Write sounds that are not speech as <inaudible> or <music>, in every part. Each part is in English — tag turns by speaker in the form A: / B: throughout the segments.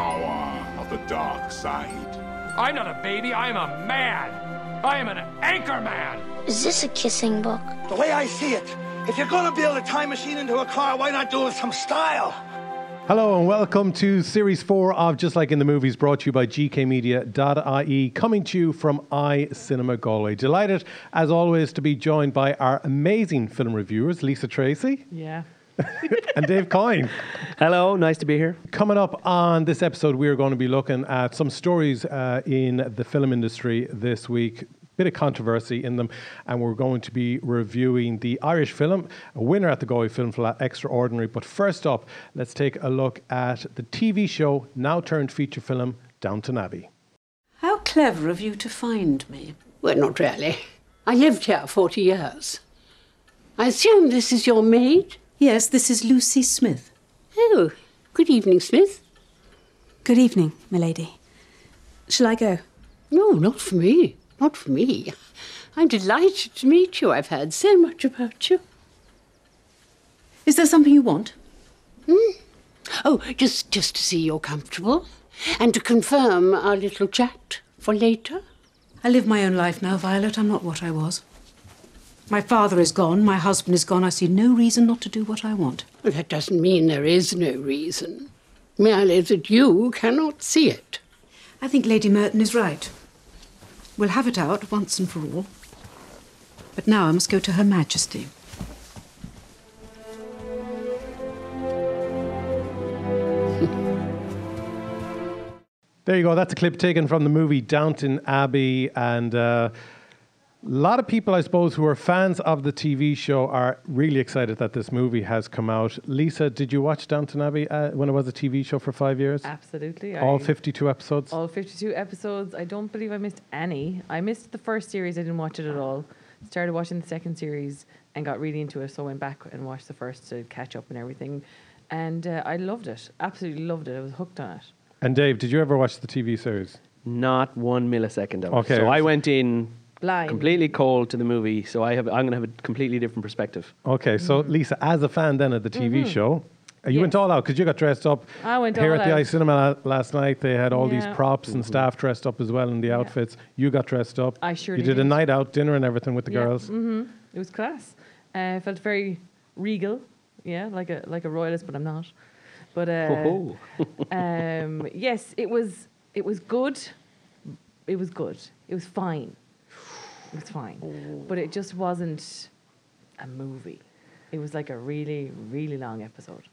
A: power of the dark side.
B: I'm not a baby, I'm a man. I am an anchor man.
C: Is this a kissing book?
D: The way I see it, if you're gonna build a time machine into a car, why not do it with some style?
E: Hello and welcome to Series 4 of Just Like in the Movies, brought to you by gkmedia.ie, coming to you from iCinema Galway. Delighted, as always, to be joined by our amazing film reviewers, Lisa Tracy
F: Yeah. <laughs>
E: and Dave Coyne.
G: Hello, nice to be here.
E: Coming up on this episode, we are going to be looking at some stories uh, in the film industry this week. Bit of controversy in them, and we're going to be reviewing the Irish film, a winner at the Galway Film Fleadh, Extraordinary. But first up, let's take a look at the TV show, now turned feature film, Downton Abbey.
H: How clever of you to find me.
I: Well, not really. I lived here 40 years. I assume this is your maid?
H: Yes, this is Lucy Smith.
I: Oh, good evening, Smith.
J: Good evening, milady. Shall I go?
I: No, not for me. Not for me. I'm delighted to meet you. I've heard so much about you.
H: Is there something you want? Hmm?
I: Oh, just just to see you're comfortable and to confirm our little chat for later.
H: I live my own life now, Violet. I'm not what I was. My father is gone, my husband is gone. I see no reason not to do what I want.
I: Well, that doesn't mean there is no reason. Merely that you cannot see it.
H: I think Lady Merton is right. We'll have it out once and for all. But now I must go to Her Majesty. <laughs>
E: There you go. That's a clip taken from the movie Downton Abbey. And uh, a lot of people, I suppose, who are fans of the TV show are really excited that this movie has come out. Lisa, did you watch Downton Abbey uh, when it was a TV show for five years?
F: Absolutely.
E: All
F: I-
E: 52 episodes?
F: All 52 episodes. I don't believe I missed any. I missed the first series. I didn't watch it at all. Started watching the second series and got really into it. So I went back and watched the first to catch up and everything. And uh, I loved it. Absolutely loved it. I was hooked on it.
E: And Dave, did you ever watch the TV series?
G: Not one millisecond of it.
E: Okay.
G: So I went in
F: Blind.
G: completely cold to the movie, so I have I'm going to have a completely different perspective.
E: Okay, so Lisa, as a fan then of the TV show, uh, you went
F: Mm-hmm.
E: All out because you got dressed up.
F: I went
E: here
F: all
E: at the
F: out.
E: iCinema la- last night. They had all these
F: Yeah.
E: props and staff dressed up as well in the outfits. You got dressed up.
F: I
E: sure
F: You
E: did a
F: did.
E: night out, dinner and everything with the
F: Yeah.
E: girls.
F: hmm It was class. Uh, I felt very regal. Yeah, like a like a royalist, but I'm not. But uh, <laughs> um, yes, it was it was good. It was good. It was fine. It was fine, but it just wasn't a movie. It was like a really really long episode.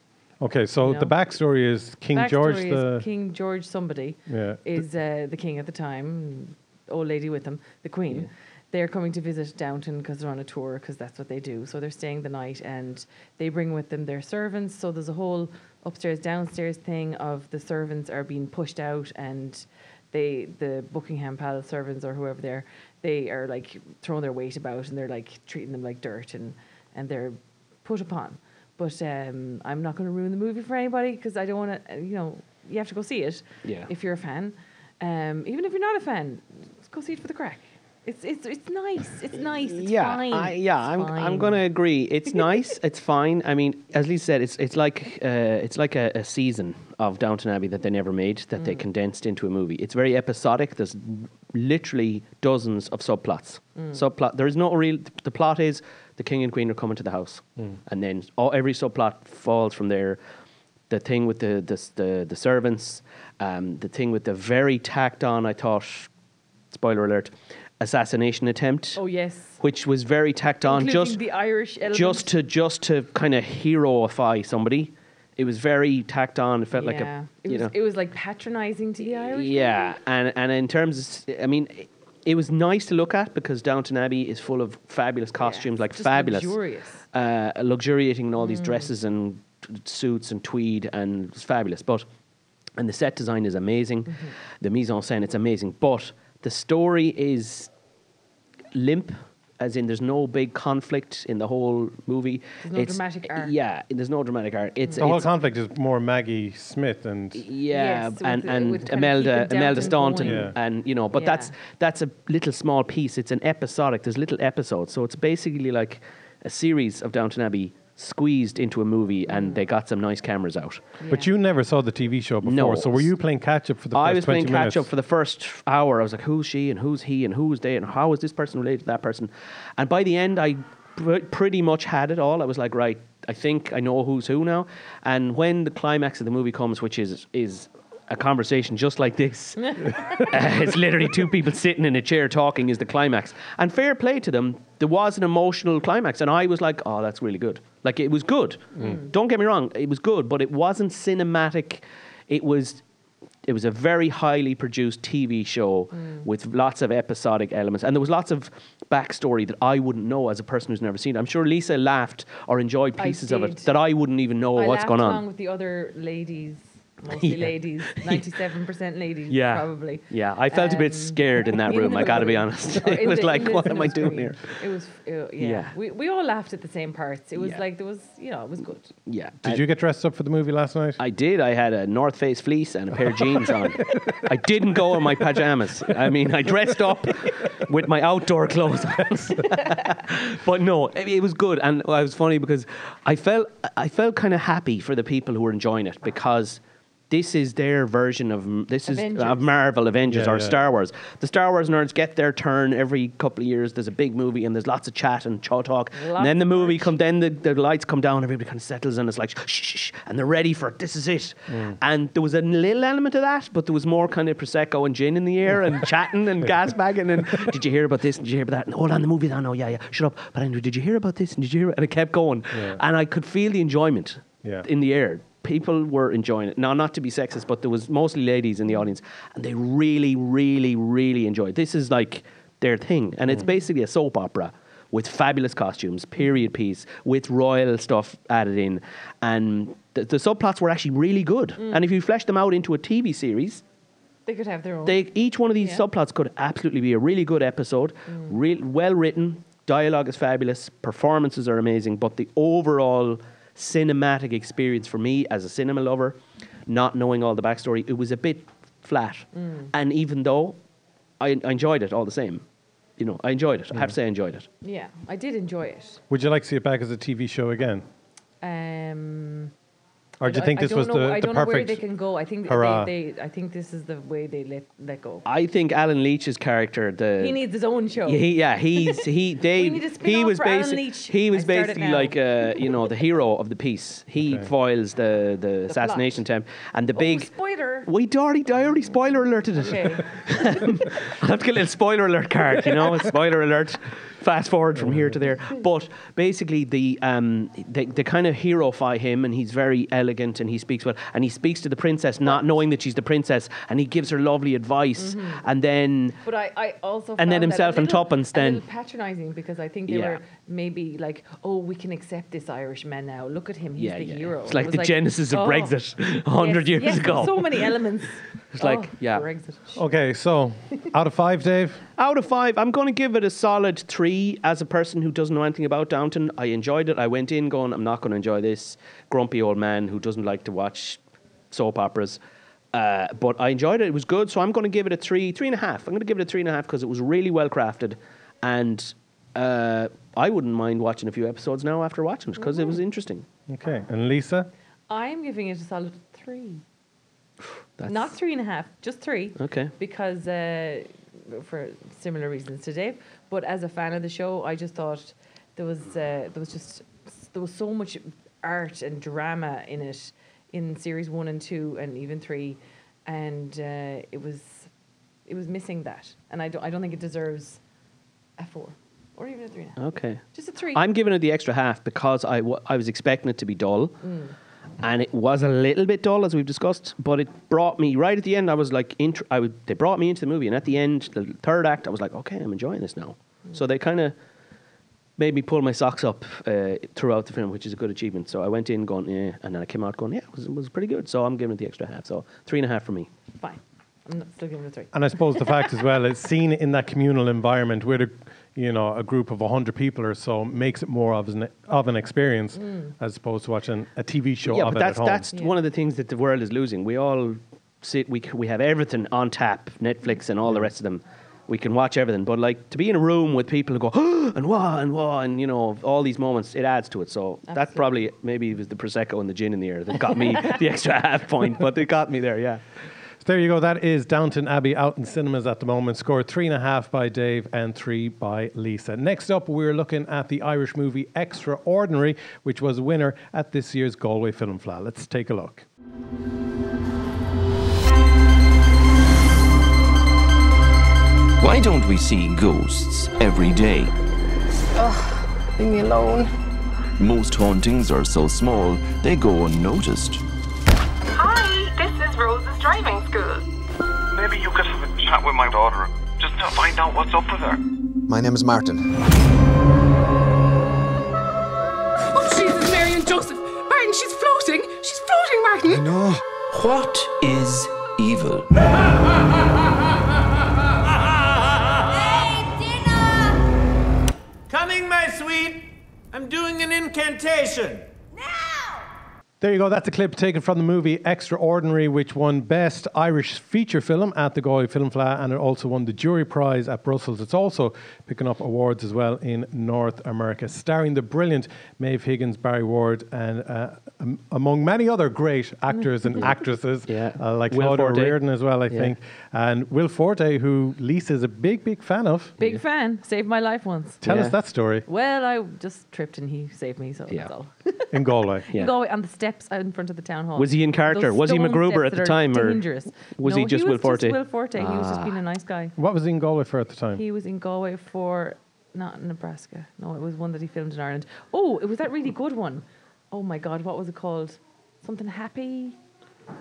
E: Okay, so
F: No.
E: the backstory is King
F: Backstory
E: George
F: is
E: the
F: King George somebody
E: yeah.
F: is uh, the king at the time, old lady with them, the queen. They're coming to visit Downton because they're on a tour because that's what they do. So they're staying the night and they bring with them their servants. So there's a whole upstairs downstairs thing of the servants are being pushed out and they the Buckingham Palace servants or whoever they're they are like throwing their weight about and they're like treating them like dirt and and they're put upon. But um, I'm not going to ruin the movie for anybody because I don't want to. You know, you have to go see it
G: Yeah.
F: if you're a fan. Um, even if you're not a fan, go see it for the crack. It's it's it's nice. It's nice. It's
G: yeah,
F: fine.
G: I, yeah,
F: It's
G: I'm I'm going to agree. It's <laughs> nice. It's fine. I mean, as Lisa said, it's it's like uh, it's like a, a season of Downton Abbey that they never made that
F: Mm.
G: they condensed into a movie. It's very episodic. There's literally dozens of subplots.
F: Mm.
G: Subplot. There is no real. The plot is the king and queen are coming to the house, and then all, every subplot falls from there. The thing with the the the, the servants, um, the thing with the very tacked on. I thought, spoiler alert, assassination attempt
F: Oh yes.
G: which was very tacked on,
F: Including
G: just
F: the Irish element.
G: just to just to kind of heroify somebody. It was very tacked on. It felt like
F: yeah.
G: a
F: it
G: you
F: was
G: know
F: it was like patronising to the Irish.
G: yeah, and and in terms, of, I mean. It, it was nice to look at because Downton Abbey is full of fabulous costumes, like
F: just
G: fabulous,
F: luxurious.
G: uh, luxuriating in all
F: Mm.
G: these dresses and suits and tweed, and it's fabulous. But and the set design is amazing,
F: Mm-hmm.
G: the mise en scène it's amazing. But the story is limp, as in there's no big conflict in the whole movie.
F: There's no dramatic arc.
G: Yeah, there's no dramatic arc. It's
E: the whole
G: it's-
E: conflict is more Maggie Smith and
G: yeah,
F: Yes,
G: and
F: with-
G: and
F: with kind
G: Imelda Imelda Staunton.
E: Yeah.
G: and you know, but that's that's a little small piece. It's an episodic. There's little episodes, so it's basically like a series of Downton Abbey squeezed into a movie, and they got some nice cameras out.
E: But you never saw the TV show before,
G: No.
E: so were you playing catch up for the first
G: I was
E: 20
G: playing
E: minutes?
G: catch up for the first hour. I was like, who's she and who's he and who's they and how is this person related to that person? And by the end, I pr- pretty much had it all. I was like, right, I think I know who's who now. And when the climax of the movie comes, which is is a conversation just like this, <laughs> uh, it's literally two people sitting in a chair talking is the climax. And fair play to them, there was an emotional climax, and I was like, oh, that's really good. Like it was good. Don't get me wrong, it was good, but it wasn't cinematic. It was it was a very highly produced TV show with lots of episodic elements, and there was lots of backstory that I wouldn't know as a person who's never seen it. I'm sure Lisa laughed or enjoyed pieces of it that I wouldn't even know
F: I
G: what's
F: laughed
G: going
F: along
G: on.
F: with the other ladies, mostly <laughs>
G: Yeah.
F: ladies, <laughs> ninety-seven percent ladies,
G: Yeah,
F: probably.
G: Yeah, I felt a bit
F: Um,
G: scared in that <laughs> room.
F: the
G: I got to be honest. It was
F: the-
G: like, what am I
F: cinema
G: doing here?
F: It was, uh, yeah.
G: Yeah.
F: We, we all laughed at the same parts. It was
G: Yeah.
F: like there was, you know, it was good.
G: Yeah.
E: Did
G: I-
E: you get dressed up for the movie last night?
G: I did. I had a North Face fleece and a pair of jeans on. I didn't go in my pajamas. I mean, I dressed up with my outdoor clothes on. but no, it, it was good, and it was funny because I felt I felt kind of happy for the people who were enjoying it because. This is their version of this is
F: uh,
G: of Marvel Avengers
E: Yeah,
G: or
E: yeah.
G: Star Wars. The Star Wars nerds get their turn every couple of years. There's a big movie and there's lots of chat and chaw talk.
F: Lots
G: and then the movie
F: merch.
G: come then the, the lights come down, everybody kind of settles and it's like shh, shh, shh, and they're ready for it. This is it. Mm. And there was a little element of that, but there was more kind of prosecco and gin in the air and <laughs> chatting and gas bagging and <laughs> did you hear about this? Did you hear about that? And hold on, the movie. Oh yeah, yeah. Shut up. But Andrew, did you hear about this? And did you hear? And it kept going, and I could feel the enjoyment
E: Yeah.
G: in the air. People were enjoying it. Now, not to be sexist, but there was mostly ladies in the audience, and they really, really, really enjoyed. it. This is like their thing, and it's mm. basically a soap opera with fabulous costumes, period piece, with royal stuff added in, and the, the subplots were actually really good. Mm. And if you flesh them out into a TV series,
F: They could have their own.
G: they each one of these
F: Yeah.
G: subplots could absolutely be a really good episode, mm. real well written, dialogue is fabulous, performances are amazing, but the overall cinematic experience for me as a cinema lover, not knowing all the backstory, it was a bit flat. And even though I, I enjoyed it all the same, you know, I enjoyed it. I have to say, I enjoyed it.
F: yeah, I did enjoy it.
E: Would you like to see it back as a TV show again?
F: Um,
E: Or do you
F: I-
E: think
F: I
E: this
F: don't
E: was
F: know,
E: the,
F: I don't know where they can go. I think
E: hurrah?
F: they, they, I think this is the way they let let go.
G: I think Allen Leech's character, the
F: He needs his own show.
G: Yeah, he, yeah, he's he. <laughs> They
F: We need a
G: he was
F: for Alan
G: basic,
F: Leach.
G: He was
F: I start it
G: basically like uh, you know the hero of the piece. He
E: Okay.
G: foils the the, assassination attempt and the
F: Oh,
G: big.
F: spoiler.
G: We already, I already spoiler alerted it.
F: Okay. <laughs>
G: I have to get a little spoiler alert card, you know, <laughs> spoiler alert. Fast forward from here to there, but basically the um they, they kind of heroify him, and he's very elegant, and he speaks well, and he speaks to the princess, not knowing that she's the princess, and he gives her lovely advice, and then
F: But I, I also
G: And then himself
F: a
G: and
F: little-
G: Tuppence then-
F: patronising because I think they
G: Yeah.
F: were maybe like, oh, we can accept this Irish man now. Look at him, he's
G: Yeah,
F: the
G: yeah.
F: hero.
G: It's like
F: was
G: the genesis of
F: oh,
G: Brexit <laughs> a hundred
F: yes,
G: years
F: yes,
G: ago.
F: So many elements. <laughs>
G: It's like,
F: Oh,
G: yeah.
F: Brexit.
E: Okay, so out of five, Dave. <laughs>
G: Out of five, I'm going to give it a solid three. As a person who doesn't know anything about Downton, I enjoyed it. I went in going, I'm not going to enjoy this. Grumpy old man who doesn't like to watch soap operas. Uh, but I enjoyed it. It was good. So I'm going to give it a three, three and a half. I'm going to give it a three and a half because it was really well crafted. And uh, I wouldn't mind watching a few episodes now after watching it because it was interesting.
E: Okay, and Lisa.
F: I'm giving it a solid three. <sighs>
G: That's,
F: Not three and a half, just three.
G: Okay.
F: Because uh, for similar reasons to Dave, but as a fan of the show, I just thought there was uh, there was just there was so much art and drama in it in series one and two and even three, and uh, it was it was missing that, and I don't I don't think it deserves a four or even a three and a half.
G: Okay.
F: Just a three.
G: I'm giving it the extra half because I, w- I was expecting it to be dull. And it was a little bit dull, as we've discussed, but it brought me right at the end. I was like, int- I would, they brought me into the movie, and at the end, the third act, I was like, okay, I'm enjoying this now. So they kind of made me pull my socks up uh, throughout the film, which is a good achievement. So I went in going, yeah, and then I came out going, yeah, it was, it was pretty good. So I'm giving it the extra half. So three and a half for me.
F: Fine. I'm not, still giving it a three.
E: And I suppose the fact as well, it's seen in that communal environment where a, you know, a group of 100 people or so makes it more of an, of an experience mm. as opposed to watching a TV show
G: yeah,
E: of
G: but
E: it
G: that's
E: at home.
G: that's
F: Yeah.
G: one of the things that the world is losing. We all sit, we we have everything on tap, Netflix and all the rest of them. we can watch everything. But like to be in a room with people who go and what and what and you know all these moments, it adds to it. So that probably maybe it was the prosecco and the gin in the air that got me <laughs> the extra half point, but it got me there. Yeah.
E: So there you go. That is Downton Abbey out in cinemas at the moment. Scored three and a half by Dave and three by Lisa. Next up, we're looking at the Irish movie Extraordinary, which was a winner at this year's Galway Film Fleadh. Let's take a look.
C: Why don't we see ghosts every day?
K: Leave me alone.
C: Most hauntings are so small, they go unnoticed.
L: Chat with my daughter just to find out what's up with her.
M: My name is Martin.
K: Oh, Jesus, Mary and Joseph. Martin, she's floating. She's floating, Martin.
M: I know.
C: What is evil? Hey, Dina!
N: Coming, my sweet. I'm doing an incantation.
E: There you go. That's a clip taken from the movie Extraordinary, which won Best Irish Feature Film at the Galway Film Fleadh, and it also won the Jury Prize at Brussels. It's also picking up awards as well in North America, starring the brilliant Maeve Higgins, Barry Ward, and uh, um, among many other great actors and <laughs> actresses,
G: Yeah.
E: uh, like
G: Will
E: Claudia
G: Forte.
E: Reardon as well, I
G: Yeah.
E: think, and Will Forte, who Lisa is a big, big fan of.
F: Big fan. Saved my life once.
E: Tell
G: Yeah.
E: us that story
F: Well, I just tripped and he saved me, so
G: Yeah.
F: that's all.
E: in Galway. <laughs>
G: Yeah.
F: Go on the steps out in front of the town hall.
G: Was he in character?
F: Those
G: Was he
F: stone
G: MacGruber
F: steps
G: at the
F: that are
G: time, or
F: dangerous.
G: was
F: No,
G: he just
F: was
G: Will Forte?
F: Just Will Forte. He was just
G: Ah.
F: being a nice guy.
E: What was he in Galway for at the time?
F: He was in Galway for not Nebraska. No, it was one that he filmed in Ireland. Oh, it was that really good one. Oh my God, what was it called? Something happy.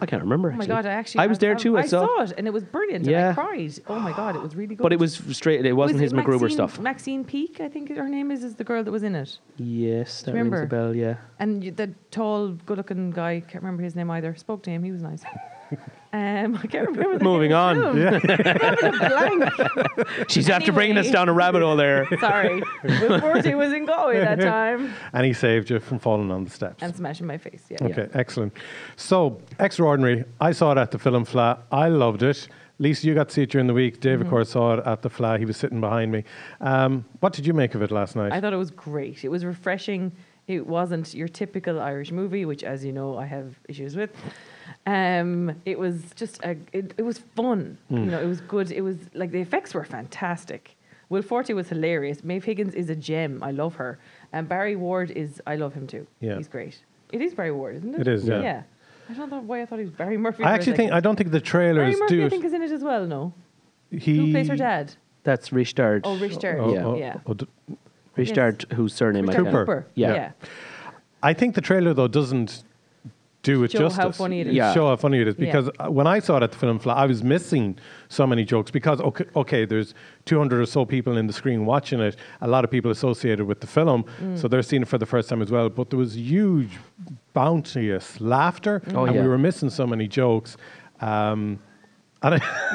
G: I can't remember.
F: Oh my. God, I actually
G: I was there too. I, saw.
F: it and it was brilliant.
G: Yeah.
F: And I cried. Oh my God, it was really good.
G: But it was straight. It wasn't
F: Was
G: his
F: it
G: MacGruber stuff.
F: Maxine Peake, I think her name is, is the girl that was in it.
G: Yes, that
F: you
G: rings a
F: remember?
G: bell. Yeah.
F: And the tall, good-looking guy, can't remember his name either. Spoke to him, he was nice. Um, I can't remember.
G: Moving on.
F: of the film. <laughs> Blank.
G: She's after bringing us down a rabbit hole there.
F: Sorry, Forte was in Galway that time
E: And he saved you from falling on the steps.
F: and smashing my face. Yeah.
E: Okay, excellent. So, Extraordinary. I saw it at the film Fleadh. I loved it. Lisa, you got to see it during the week. Dave,
F: Mm-hmm.
E: of course, saw it at the Fleadh. He was sitting behind me. Um, what did you make of it last night?
F: I thought it was great. It was refreshing. It wasn't your typical Irish movie, which, as you know, I have issues with. Um, it was just a. It, it was fun.
E: Hmm.
F: You know, it was good. It was like the effects were fantastic. Will Forte was hilarious. Maeve Higgins is a gem. I love her. And Barry Ward is. I love him too.
E: Yeah.
F: he's great. It is Barry Ward, isn't it?
E: It is, yeah.
F: Yeah. I don't know why I thought he was Barry Murphy.
E: I actually think. I don't think the trailers
F: Barry Murphy,
E: do
F: I think, is in it as well. No,
E: he
F: who plays her dad?
G: That's Richard.
F: Oh, Richard.
E: Oh,
G: Yeah.
E: oh,
F: Yeah.
E: oh, d-
G: Richard, whose surname I
F: Richard
G: can't.
F: Cooper.
G: Yeah.
F: yeah.
E: I think the trailer though doesn't do it
F: Show
E: justice.
F: how funny it is.
G: Yeah.
E: Show how funny it is because uh when I saw it at the film Fleadh, I was missing so many jokes because okay, okay, there's 200 or so people in the screen watching it. A lot of people associated with the film,
F: Mm.
E: so they're seeing it for the first time as well. But there was huge, bounteous laughter,
G: Oh,
E: and
G: yeah.
E: we were missing so many jokes. Um, and I,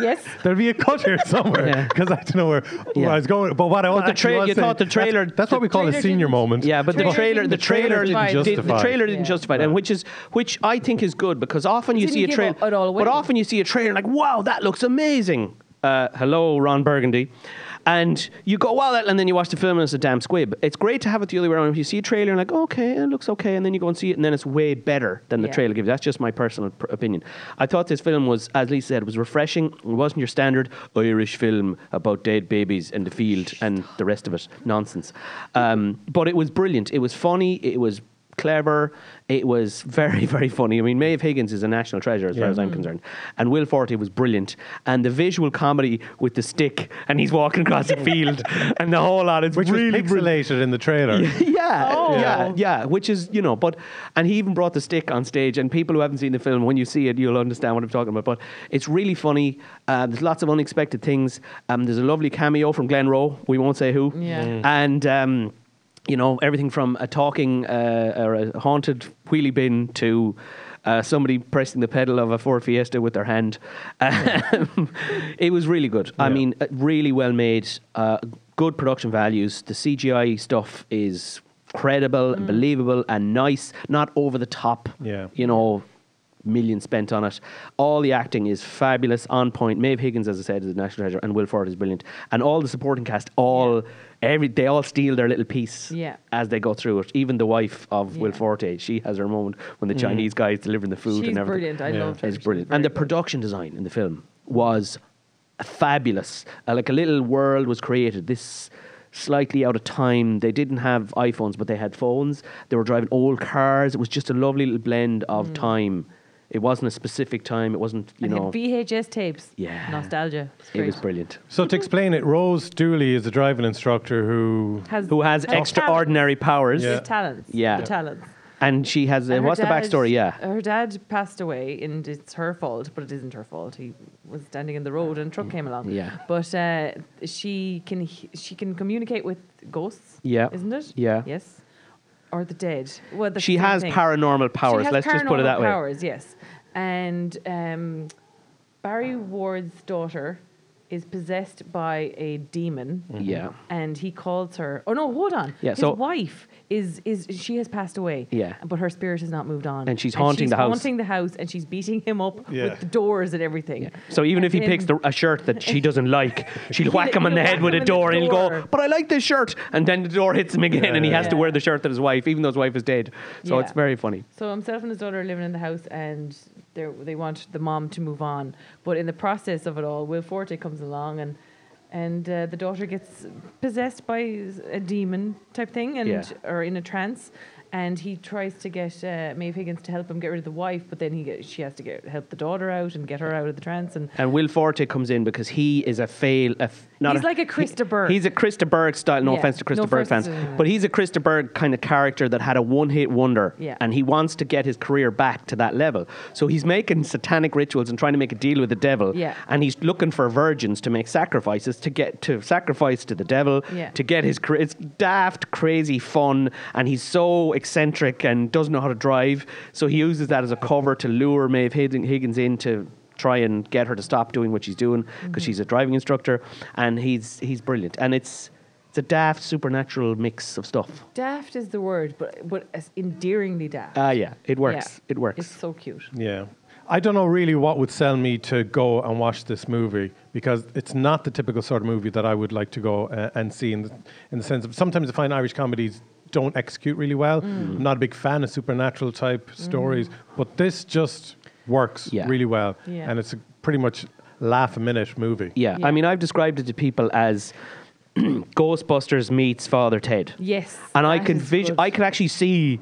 F: Yes. <laughs>
E: there'll be a cut here <laughs> somewhere
G: Yeah.
E: because I don't know where, where
G: Yeah.
E: I was going. But what I
G: But the tra- you thought the trailer-
E: That's, what
G: the
E: we call a senior moment.
G: Yeah, but the
F: Trailer
G: trailer, the
F: trailer
E: didn't
G: did- the
E: justify.
G: trailer didn't justify it, and which is which I think is good because often you see a trailer,
F: it all away.
G: but often you see a trailer like, wow, that looks amazing. Uh, hello, Ron Burgundy. And you go, well, and then you watch the film and it's a damn squib. It's great to have it the other way around. If you see a trailer and like, okay, it looks okay, and then you go and see it, and then it's way better than the
F: Yeah.
G: trailer gives. That's just my personal pr- opinion. I thought this film was, as Lisa said, was refreshing. It wasn't your standard Irish film about dead babies in the field and the rest of it nonsense. Um, but it was brilliant. It was funny. It was clever. It was very, <laughs> very funny. I mean, Maeve Higgins is a national treasure as far as I'm concerned. And Will Forte was brilliant. And the visual comedy with the stick and he's walking across the field <laughs> and the whole lot. It's
E: Which
G: really
E: was pixelated in the trailer. <laughs>
G: Yeah,
F: Oh.
G: yeah, yeah. Which is, you know, but and he even brought the stick on stage. And people who haven't seen the film, when you see it, you'll understand what I'm talking about. But it's really funny. Uh, there's lots of unexpected things. Um, there's a lovely cameo from Glen Rowe. We won't say who.
F: Yeah. Mm.
G: And. Um, you know, everything from a talking uh, or a haunted wheelie bin to uh, somebody pressing the pedal of a Ford Fiesta with their hand. Um, <laughs> it was really good. I mean, uh, really well made, uh, good production values. The CGI stuff is credible
F: Mm.
G: and believable and nice, not over the top.
E: Yeah.
G: You know, millions spent on it. All the acting is fabulous, on point. Maeve Higgins, as I said, is a national treasure, and Will Forte is brilliant. And all the supporting cast, all every they all steal their little piece
F: Yeah.
G: as they go through it. Even the wife of Will
F: Yeah.
G: Forte, she has her moment when the
F: Mhm.
G: Chinese guy is delivering the food
F: She's
G: and everything.
F: brilliant. I Yeah. loved her.
G: It's
F: She was
G: brilliant.
F: very
G: And the production design in the film was fabulous. Uh, like a little world was created. This slightly out of time. They didn't have iPhones, but they had phones. They were driving old cars. It was just a lovely little blend of
F: Mm.
G: time. It wasn't a specific time. It wasn't, you
F: and
G: know.
F: had VHS tapes.
G: Yeah.
F: Nostalgia.
G: It was brilliant.
E: So to explain it, Rose Dooley is a driving instructor who
F: Has-
G: Who has
F: has
G: extraordinary powers.
F: The talents.
G: Yeah.
F: The talents.
G: And she has. Uh,
F: And her
G: what's the backstory? Yeah.
F: Her dad passed away, and it's her fault, but it isn't her fault. He was standing in the road, and a truck came along.
G: Yeah.
F: But uh, she can he- she can communicate with ghosts.
G: Yeah.
F: Isn't it?
G: Yeah.
F: Yes. Or the dead. Well,
G: She has
F: thing.
G: paranormal powers.
F: Has
G: Let's just put it
F: paranormal
G: that way.
F: Powers, yes. And um, Barry Ward's daughter is possessed by a demon. Mm-hmm.
G: Yeah.
F: And he calls her. Oh no, hold on.
G: Yeah,
F: His
G: so-
F: wife is is she has passed away.
G: Yeah.
F: But her spirit has not moved on.
G: And she's haunting the house.
F: haunting the house, and she's beating him up
G: Yeah.
F: with the doors and everything.
G: So even
F: And
G: if he
F: then-
G: picks the, a shirt that she doesn't like, <laughs> she'll whack him on the
F: he'll
G: head
F: whack
G: with
F: him
G: a
F: in the
G: door, and he'll go, "But I like this shirt," and then the door hits him again, and he has to
F: Yeah.
G: wear the shirt that his wife, even though his wife is dead. So
F: Yeah.
G: it's very funny.
F: So himself and his daughter are living in the house, and they they want the mom to move on. But in the process of it all, Will Forte comes along, and and uh, the daughter gets possessed by a demon type thing, and
G: Yeah.
F: or in a trance. And he tries to get uh, Maeve Higgins to help him get rid of the wife, but then he get, she has to get help the daughter out and get her out of the trance. And
G: And Will Forte comes in because he is a fail. A f- not
F: He's like a Chris de Burgh.
G: He's a Chris de Burgh style. No
F: Yeah,
G: offense to Krista
F: no
G: Berg fans,
F: to-
G: but he's a Chris de Burgh kind of character that had a one-hit wonder,
F: Yeah.
G: and he wants to get his career back to that level. So he's making satanic rituals and trying to make a deal with the devil.
F: Yeah.
G: And he's looking for virgins to make sacrifices to get to sacrifice to the devil
F: Yeah.
G: to get his career. It's daft, crazy fun, and he's so eccentric and doesn't know how to drive. So he uses that as a cover to lure Maeve Higgins in to try and get her to stop doing what she's doing because
F: Mhm.
G: she's a driving instructor, and he's he's brilliant. And it's it's a daft supernatural mix of stuff.
F: daft is the word, but but as endearingly daft.
G: Ah, yeah, it works.
F: Yeah.
G: It works.
F: It's so cute.
E: Yeah. I don't know really what would sell me to go and watch this movie because it's not the typical sort of movie that I would like to go uh, and see in the, in the sense of sometimes I find Irish comedies don't execute really well.
G: Mm.
E: I'm not a big fan of supernatural type stories, but this just works
G: Yeah.
E: really well.
F: Yeah.
E: And it's a pretty much laugh a minute movie.
G: Yeah. I mean, I've described it to people as <clears throat> Ghostbusters meets Father Ted.
F: Yes.
G: And I
F: can
G: could vis- I can actually see,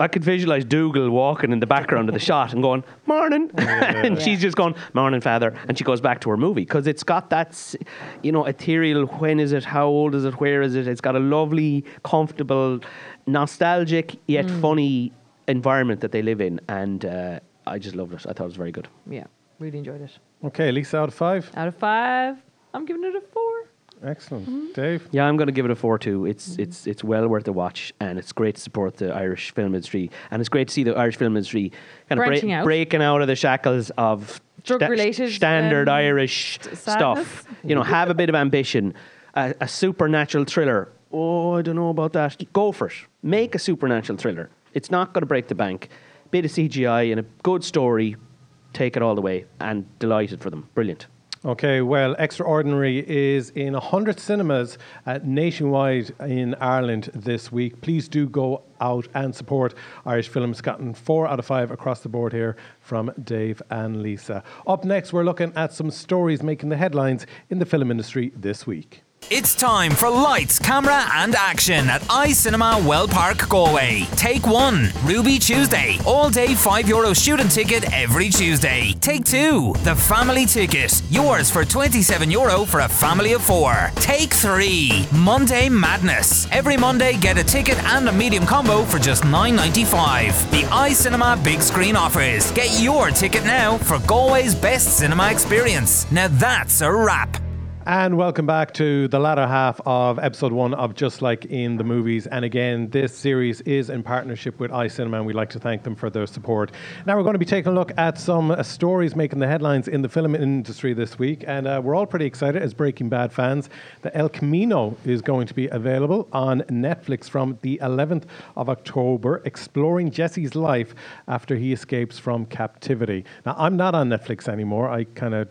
G: I could visualize Dougal walking in the background of the shot and going, "Morning," <laughs> and she's just going, "Morning, Father," and she goes back to her movie because it's got that, you know, ethereal. When is it? How old is it? Where is it? It's got a lovely, comfortable, nostalgic yet
F: Mm.
G: funny environment that they live in, and uh, I just loved it. I thought it was very good.
F: Yeah, really enjoyed it.
E: Okay, Lisa out of five.
F: Out of five, I'm giving it a four.
E: Excellent.
F: Mm-hmm.
E: Dave?
G: Yeah, I'm going to give it a four too. It's it's it's well worth a watch, and it's great to support the Irish film industry, and it's great to see the Irish film industry kind of
F: Branching out.
G: breaking out of the shackles of
F: Drug-related,
G: standard
F: um,
G: Irish
F: sadness.
G: stuff. <laughs> You know, have a bit of ambition. A, a supernatural thriller. Oh, I don't know about that. Go for it. Make a supernatural thriller. It's not going to break the bank. Bit of CGI and a good story. Take it all the way, and delighted for them. Brilliant.
E: Okay, well, Extraordinary is in 100 cinemas uh, nationwide in Ireland this week. Please do go out and support Irish films. Gotten four out of five across the board here from Dave and Lisa. Up next, we're looking at some stories making the headlines in the film industry this week.
M: It's time for lights, camera, and action at iCinema Well Park, Galway. Take one, Ruby Tuesday. All day €5 Euro student ticket every Tuesday. Take two, the family ticket. Yours for €27 Euro for a family of four. Take three, Monday Madness. Every Monday, get a ticket and a medium combo for just $9.95. The iCinema Big Screen offers. Get your ticket now for Galway's best cinema experience. Now that's a wrap.
E: And welcome back to the latter half of episode one of Just Like in the Movies. And again, this series is in partnership with iCinema, and we'd like to thank them for their support. Now, we're going to be taking a look at some uh, stories making the headlines in the film industry this week. And uh, we're all pretty excited as Breaking Bad fans. The El Camino is going to be available on Netflix from the 11th of October, exploring Jesse's life after he escapes from captivity. Now, I'm not on Netflix anymore. I kind of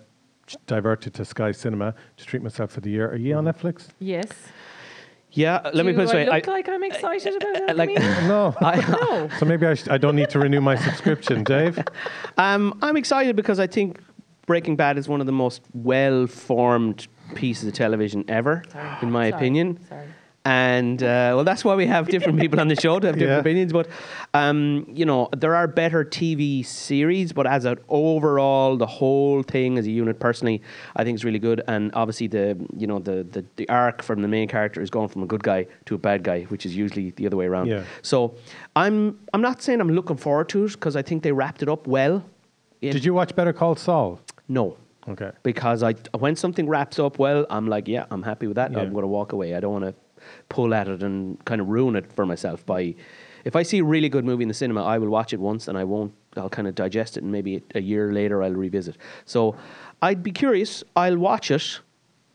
E: diverted to Sky Cinema to treat myself for the year. Are you on Netflix?
F: Yes.
G: Yeah, let me put it this
F: I
G: way.
F: look
G: I-
F: like I'm excited about <laughs> it.
G: like-
E: No.
F: I, <laughs> no. <laughs>
E: So maybe I, sh- I don't need to renew my subscription, Dave.
G: Um, I'm excited because I think Breaking Bad is one of the most well-formed pieces of television ever, <gasps> in my
F: Sorry.
G: opinion.
F: Sorry.
G: And uh, well, that's why we have different people on the show to have different <laughs>
E: Yeah.
G: opinions. But um, you know, there are better TV series, but as an overall, the whole thing as a unit, personally, I think is really good. And obviously, the you know the, the the arc from the main character is going from a good guy to a bad guy, which is usually the other way around.
E: Yeah.
G: So I'm I'm not saying I'm looking forward to it because I think they wrapped it up well.
E: Did you watch Better Call Saul?
G: No.
E: Okay.
G: Because I when something wraps up well, I'm like, yeah, I'm happy with that.
E: Yeah.
G: I'm going to walk away. I don't want to pull at it and kind of ruin it for myself by. If I see a really good movie in the cinema, I will watch it once and I won't. I'll kind of digest it and maybe a year later I'll revisit. So I'd be curious. I'll watch it.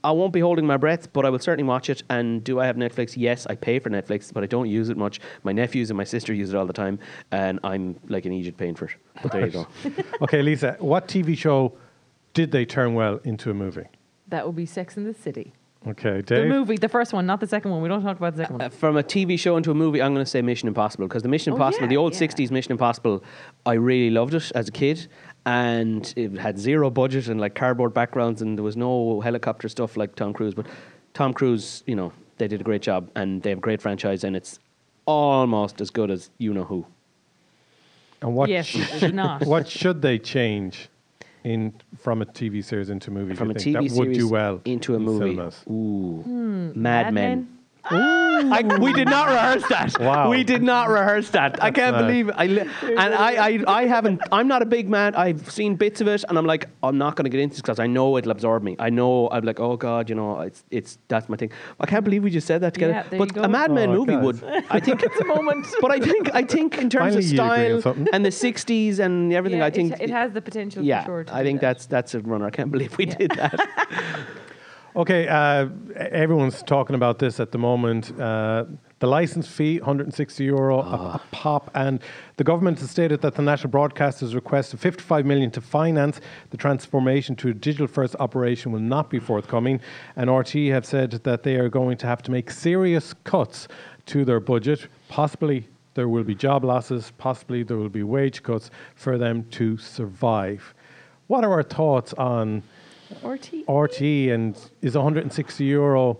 G: I won't be holding my breath, but I will certainly watch it. And do I have Netflix? Yes, I pay for Netflix, but I don't use it much. My nephews and my sister use it all the time, and I'm like an Egypt paying for it. But there you go. <laughs>
E: Okay, Lisa, what TV show did they turn well into a movie?
F: That would be Sex in the City.
E: Okay, Dave.
F: The movie, the first one, not the second one. We don't talk about the second one.
G: Uh, from a TV show into a movie, I'm going to say Mission Impossible because the Mission
F: Oh,
G: Impossible,
F: yeah,
G: the old
F: yeah.
G: '60s Mission Impossible, I really loved it as a kid, and it had zero budget and like cardboard backgrounds, and there was no helicopter stuff like Tom Cruise. But Tom Cruise, you know, they did a great job, and they have a great franchise, and it's almost as good as you know who.
E: And what
F: Yes, it's not. <laughs>
E: what should they change in from a TV series into a movie?
G: From a
E: think,
G: TV
E: that would do well
G: into a movie.
E: cinemas?
G: Ooh,
F: Hmm,
G: Mad Men. I, we did not rehearse that.
E: Wow.
G: We did not rehearse that. I can't
E: That's,
G: believe it. I li- and I, I, I haven't. I'm not a big man. I've seen bits of it, and I'm like, I'm not going to get into this because I know it'll absorb me. I know. I'm like, oh god, you know, it's it's that's my thing. I can't believe we just said that together.
F: Yeah, there
G: but
F: you go.
G: a Mad Men
E: Oh,
G: movie
E: guys.
G: would. <laughs> I think
F: it's a moment. <laughs>
G: But I think I think in terms
E: Finally
G: of
E: you agree on
G: style
E: something.
G: and the '60s and everything,
F: Yeah,
G: I think
F: it, it has the potential
G: yeah,
F: for sure. To
G: I
F: do
G: think
F: that.
G: that's that's a runner. I can't believe we did that. <laughs>
E: Okay, uh, everyone's talking about this at the moment. Uh, the license fee, 160 euro a, a pop, and the government has stated that the national broadcasters' request of 55 million to finance the transformation to a digital-first operation will not be forthcoming. And RTE have said that they are going to have to make serious cuts to their budget. Possibly there will be job losses. Possibly there will be wage cuts for them to survive. What are our thoughts on?
F: RTE.
E: RTE and is 160 euro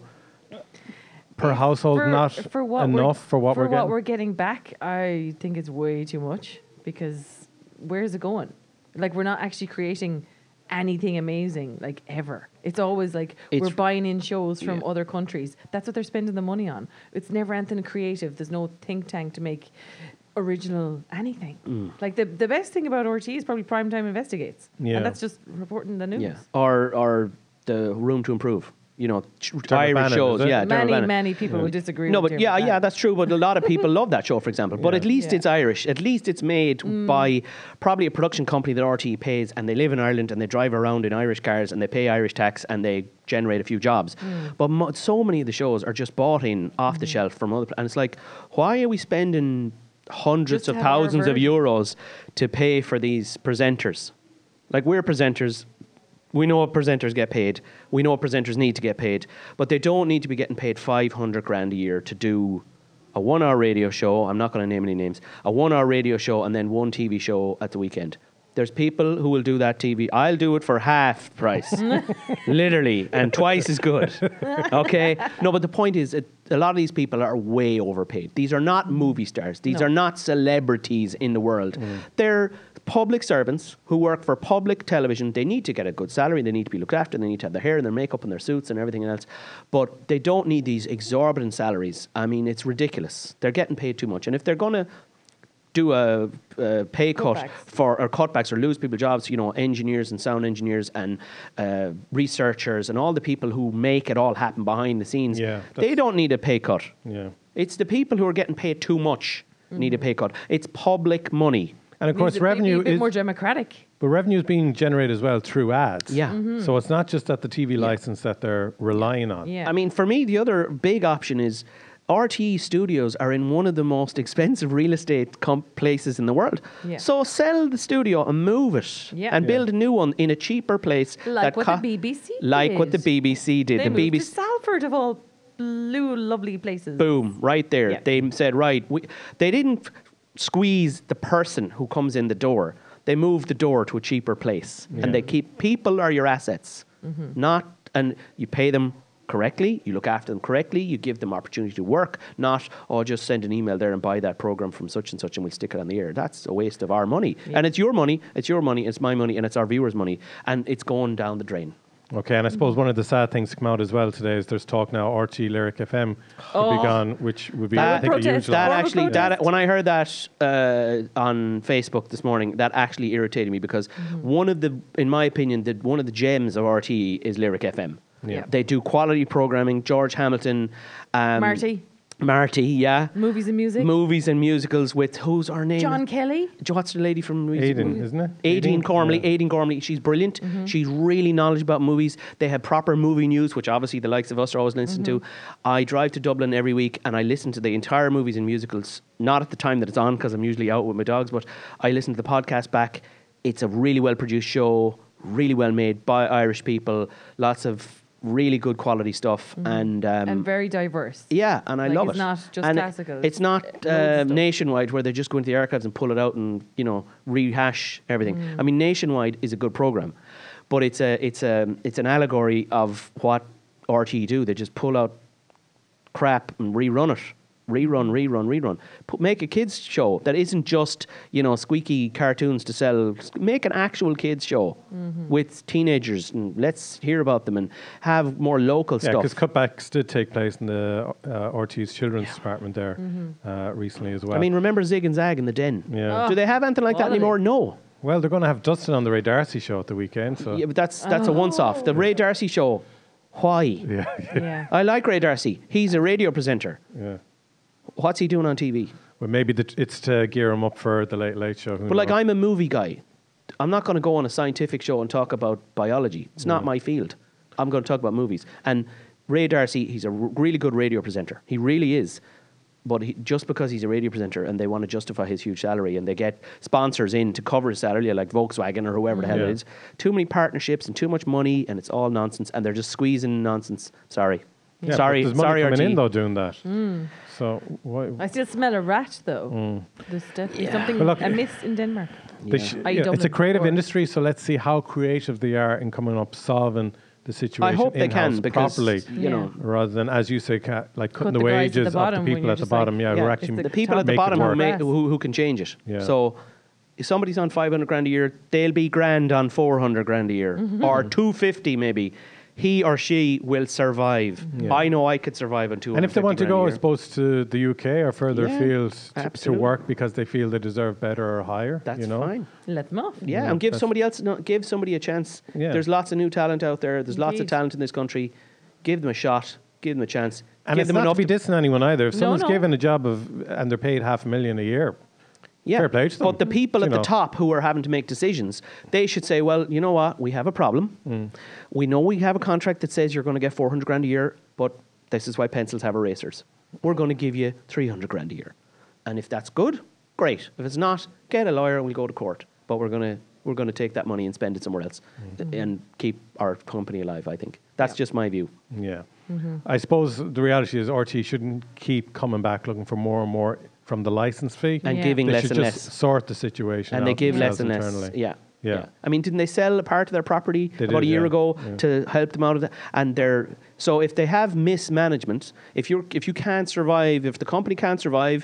E: per household
F: for,
E: not
F: for what we're-
E: enough for what
F: for
E: we're getting?
F: what we're getting back, I think it's way too much because where's it going? Like we're not actually creating anything amazing like ever. It's always like
G: It's-
F: we're buying in shows from
G: Yeah.
F: other countries. That's what they're spending the money on. It's never anything creative. There's no think tank to make original anything.
G: Mm.
F: Like the the best thing about RTE is probably Primetime Investigates.
G: Yeah.
F: And that's just reporting the news.
G: Yeah. Or or the room to improve. You know, ch- Irish
E: Bannon,
G: shows. Yeah,
F: Many,
G: Bannon.
F: many people will disagree
G: No, but
F: Dermot
G: yeah, yeah, that's true. But a lot of people <laughs> love that show, for example. But at least
F: Yeah.
G: it's Irish. At least it's made
F: Mm.
G: by probably a production company that RTE pays, and they live in Ireland and they drive around in Irish cars and they pay Irish tax and they generate a few jobs.
F: Mm.
G: But mo- so many of the shows are just bought in off the
F: Mm-hmm.
G: shelf from other, pla- and it's like, why are we spending hundreds
F: Just
G: of thousands of euros to pay for these presenters? Like we're presenters. We know what presenters get paid. We know what presenters need to get paid, but they don't need to be getting paid 500 grand a year to do a one hour radio show. I'm not going to name any names. A one hour radio show and then one TV show at the weekend. There's people who will do that TV. I'll do it for half price, <laughs> literally, and twice as good. <laughs> Okay? No, but the point is, it, a lot of these people are way overpaid. These are not movie stars. These
F: No.
G: are not celebrities in the world. Mm. They're public servants who work for public television. They need to get a good salary. They need to be looked after. They need to have their hair and their makeup and their suits and everything else. But they don't need these exorbitant salaries. I mean, it's ridiculous. They're getting paid too much. And if they're going to do a, a pay cut
F: Cutbacks.
G: for or cutbacks or lose people jobs. You know, engineers and sound engineers and uh, researchers and all the people who make it all happen behind the scenes.
E: Yeah,
G: they don't need a pay cut.
E: Yeah.
G: It's the people who are getting paid too much need a pay cut. It's public money.
E: And of course,
F: to be
E: revenue is
F: more democratic.
E: But revenue is being generated as well through ads.
G: Yeah.
F: Mhm.
E: So it's not just that the TV license that they're relying on.
F: Yeah.
G: I mean, for me, the other big option is RTE studios are in one of the most expensive real estate com- places in the world.
F: Yeah.
G: So sell the studio and move it
F: Yeah.
G: and
F: Yeah.
G: build a new one in a cheaper place.
F: Like
G: that
F: what
G: co-
F: the BBC
G: Like what the
F: did.
G: BBC did.
F: They
G: the
F: moved
G: BBC.
F: to Salford of all blue, lovely places.
G: Boom, right there.
F: Yeah.
G: They said, right, we, they didn't f- squeeze the person who comes in the door. They moved the door to a cheaper place.
E: Yeah.
G: And they keep people are your assets.
F: Mhm.
G: Not, and you pay them correctly, you look after them correctly, you give them opportunity to work, not, oh, just send an email there and buy that program from such and such and we'll stick it on the air. That's a waste of our money. And it's your money, it's your money, it's my money, and it's our viewers' money. And it's going down the drain.
E: Okay, and I suppose one of the sad things to come out as well today is there's talk now RTE Lyric FM could
G: Oh.
E: be gone, which would be I
G: That,
E: think a huge
G: that
E: loss.
G: actually, that when I heard that uh, on Facebook this morning, that actually irritated me because
F: Mm-hmm.
G: one of the, in my opinion, the, one of the gems of RTE is Lyric FM.
E: Yeah.
G: They do quality programming. George Hamilton, um,
F: Marty.
G: Marty, yeah.
F: Movies and music.
G: Movies and musicals with who's her name?
F: John Kelly.
G: Jo- What's the lady from music-
E: Aidan,
G: movie?
E: isn't it?
G: Aidan
E: Aidan?
G: Gormley.
E: Yeah.
G: Aedín Gormley. She's brilliant.
F: Mm-hmm.
G: She's really knowledgeable about movies. They have proper movie news, which obviously the likes of us are always listening to.
F: Mm-hmm.
G: I drive to Dublin every week and I listen to the entire movies and musicals. Not at the time that it's on because I'm usually out with my dogs, but I listen to the podcast back. It's a really well produced show, really well made by Irish people. Lots of really good quality stuff, and um,
F: Mm-hmm. and very diverse.
G: yeah, and I
F: Like,
G: love
F: it's
G: it.
F: not just
G: and
F: classical,
G: It's not uh, nationwide where they just go into the archives and pull it out and you know rehash everything.
F: Mm.
G: I mean, nationwide is a good program, but it's a it's a it's an allegory of what RTE do. They just pull out crap and rerun it. Rerun, rerun, rerun. Put, make a kids show that isn't just you know squeaky cartoons to sell. Make an actual kids show
F: Mm-hmm.
G: with teenagers and let's hear about them and have more local
E: Yeah,
G: stuff.
E: because cutbacks did take place in the uh, RTE's children's department there
F: Mm-hmm.
E: uh, recently as well.
G: I mean, remember Zig and Zag in the Den?
E: Yeah.
G: Do they have anything like
F: all
G: that
F: of it.
G: anymore? No.
E: well, they're going to have Dustin on the Ray D'Arcy show at the weekend, so
G: Yeah, but that's that's a once off. The Ray D'Arcy show. Why?
E: yeah,
F: Yeah.
G: I like Ray D'Arcy. He's a radio presenter.
E: yeah.
G: What's he doing on TV?
E: Well, maybe the, it's to gear him up for the Late Late Show.
G: But like,
E: knows?
G: I'm a movie guy. I'm not going to go on a scientific show and talk about biology. It's not mm. my field. I'm going to talk about movies. And Ray D'Arcy, he's a r- really good radio presenter. He really is. But he, just because he's a radio presenter and they want to justify his huge salary and they get sponsors in to cover his salary, like Volkswagen or whoever the hell
E: Yeah.
G: it is, too many partnerships and too much money and it's all nonsense and they're just squeezing nonsense. Sorry.
E: Yeah,
G: sorry.
E: there's money
G: Sorry,
E: coming
G: RTE.
E: in though doing that.
F: Hmm.
E: So why?
F: I still smell a rat though. There's definitely
G: Yeah.
F: something
E: But look,
F: amiss in Denmark.
G: Yeah.
E: sh-
F: I
E: yeah, it's a creative
F: before.
E: industry, so let's see how creative they are in coming up solving the situation.
G: I hope they can because
E: properly,
G: you
F: Yeah.
G: know
E: rather than as you say, ca- like cutting
F: Cut
E: the,
F: the guys at the
E: wages of the people at the
F: just like-
E: bottom. yeah,
G: Yeah,
E: we're actually
G: the people at the bottom who,
E: work.
G: who, who can change it.
E: Yeah.
G: So if somebody's on 500 grand a year, they'll be grand on 400 grand a year
F: Mm-hmm.
G: or 250 maybe. He or she will survive.
E: Yeah.
G: I know I could survive on 250
E: And if they want to go, I
G: year.
E: suppose, to the UK or further
G: Yeah,
E: afield t- to
G: absolutely.
E: work because they feel they deserve better or higher.
G: That's
E: you know?
G: fine.
F: Let them off.
G: Yeah,
E: Yeah,
G: and give somebody else, no, give somebody a chance.
E: Yeah.
G: There's lots of new talent out there. There's lots of talent in this country. Give them a shot. Give them a chance.
E: And
G: give
E: it's
G: them
E: not
G: enough
E: to be dissing anyone either. If
F: No,
E: someone's
F: no.
E: given a job of and they're paid half a million a year,
G: Yeah,
E: Fair play to them.
G: but the people
E: You
G: at the top who are having to make decisions, they should say, well, you know what, we have a problem.
E: Mm.
G: We know we have a contract that says you're going to get 400 grand a year, but this is why pencils have erasers. We're going to give you 300 grand a year. And if that's good, great. If it's not, get a lawyer and we'll go to court. But we're going to we're going to take that money and spend it somewhere else
E: Mm.
G: and keep our company alive, I think. That's just my view.
E: yeah.
F: Mm-hmm.
E: I suppose the reality is RTE shouldn't keep coming back looking for more and more from the license fee.
G: And
F: Yeah.
G: giving
E: they
G: less
E: should
G: and
E: just
G: less.
E: sort the situation
G: and they give less
E: themselves
G: and less.
E: internally.
G: Yeah.
E: Yeah.
G: I mean, didn't they sell a part of their property
E: They
G: about
E: did,
G: a year
E: yeah.
G: ago
E: Yeah.
G: to help them out of that? And they're so if they have mismanagement, if you if you can't survive, if the company can't survive,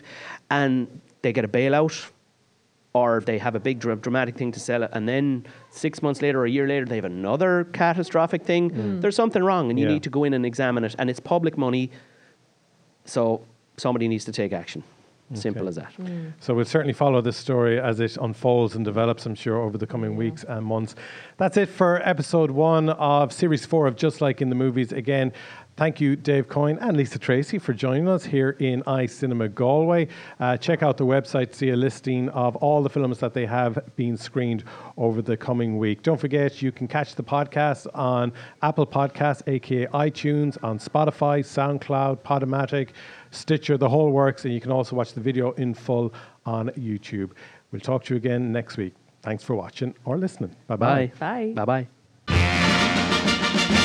G: and they get a bailout, or they have a big dra- dramatic thing to sell it, and then six months later or a year later they have another catastrophic thing, there's something wrong, and you
E: Mm. Yeah.
G: need to go in and examine it. And it's public money, so somebody needs to take action. Simple as that.
E: So we'll certainly follow this story as it unfolds and develops, I'm sure, over the coming weeks and months. That's it for episode one of series four of Just Like in the Movies. Again, thank you, Dave Coyne and Lisa Tracy, for joining us here in iCinema Galway. Uh, check out the website see a listing of all the films that they have been screened over the coming week. Don't forget, you can catch the podcast on Apple Podcasts, aka iTunes, on Spotify, SoundCloud, Podomatic, Stitcher, the whole works, and you can also watch the video in full on YouTube. We'll talk to you again next week. Thanks for watching or listening. Bye bye.
G: Bye.
F: Bye.
G: Bye bye.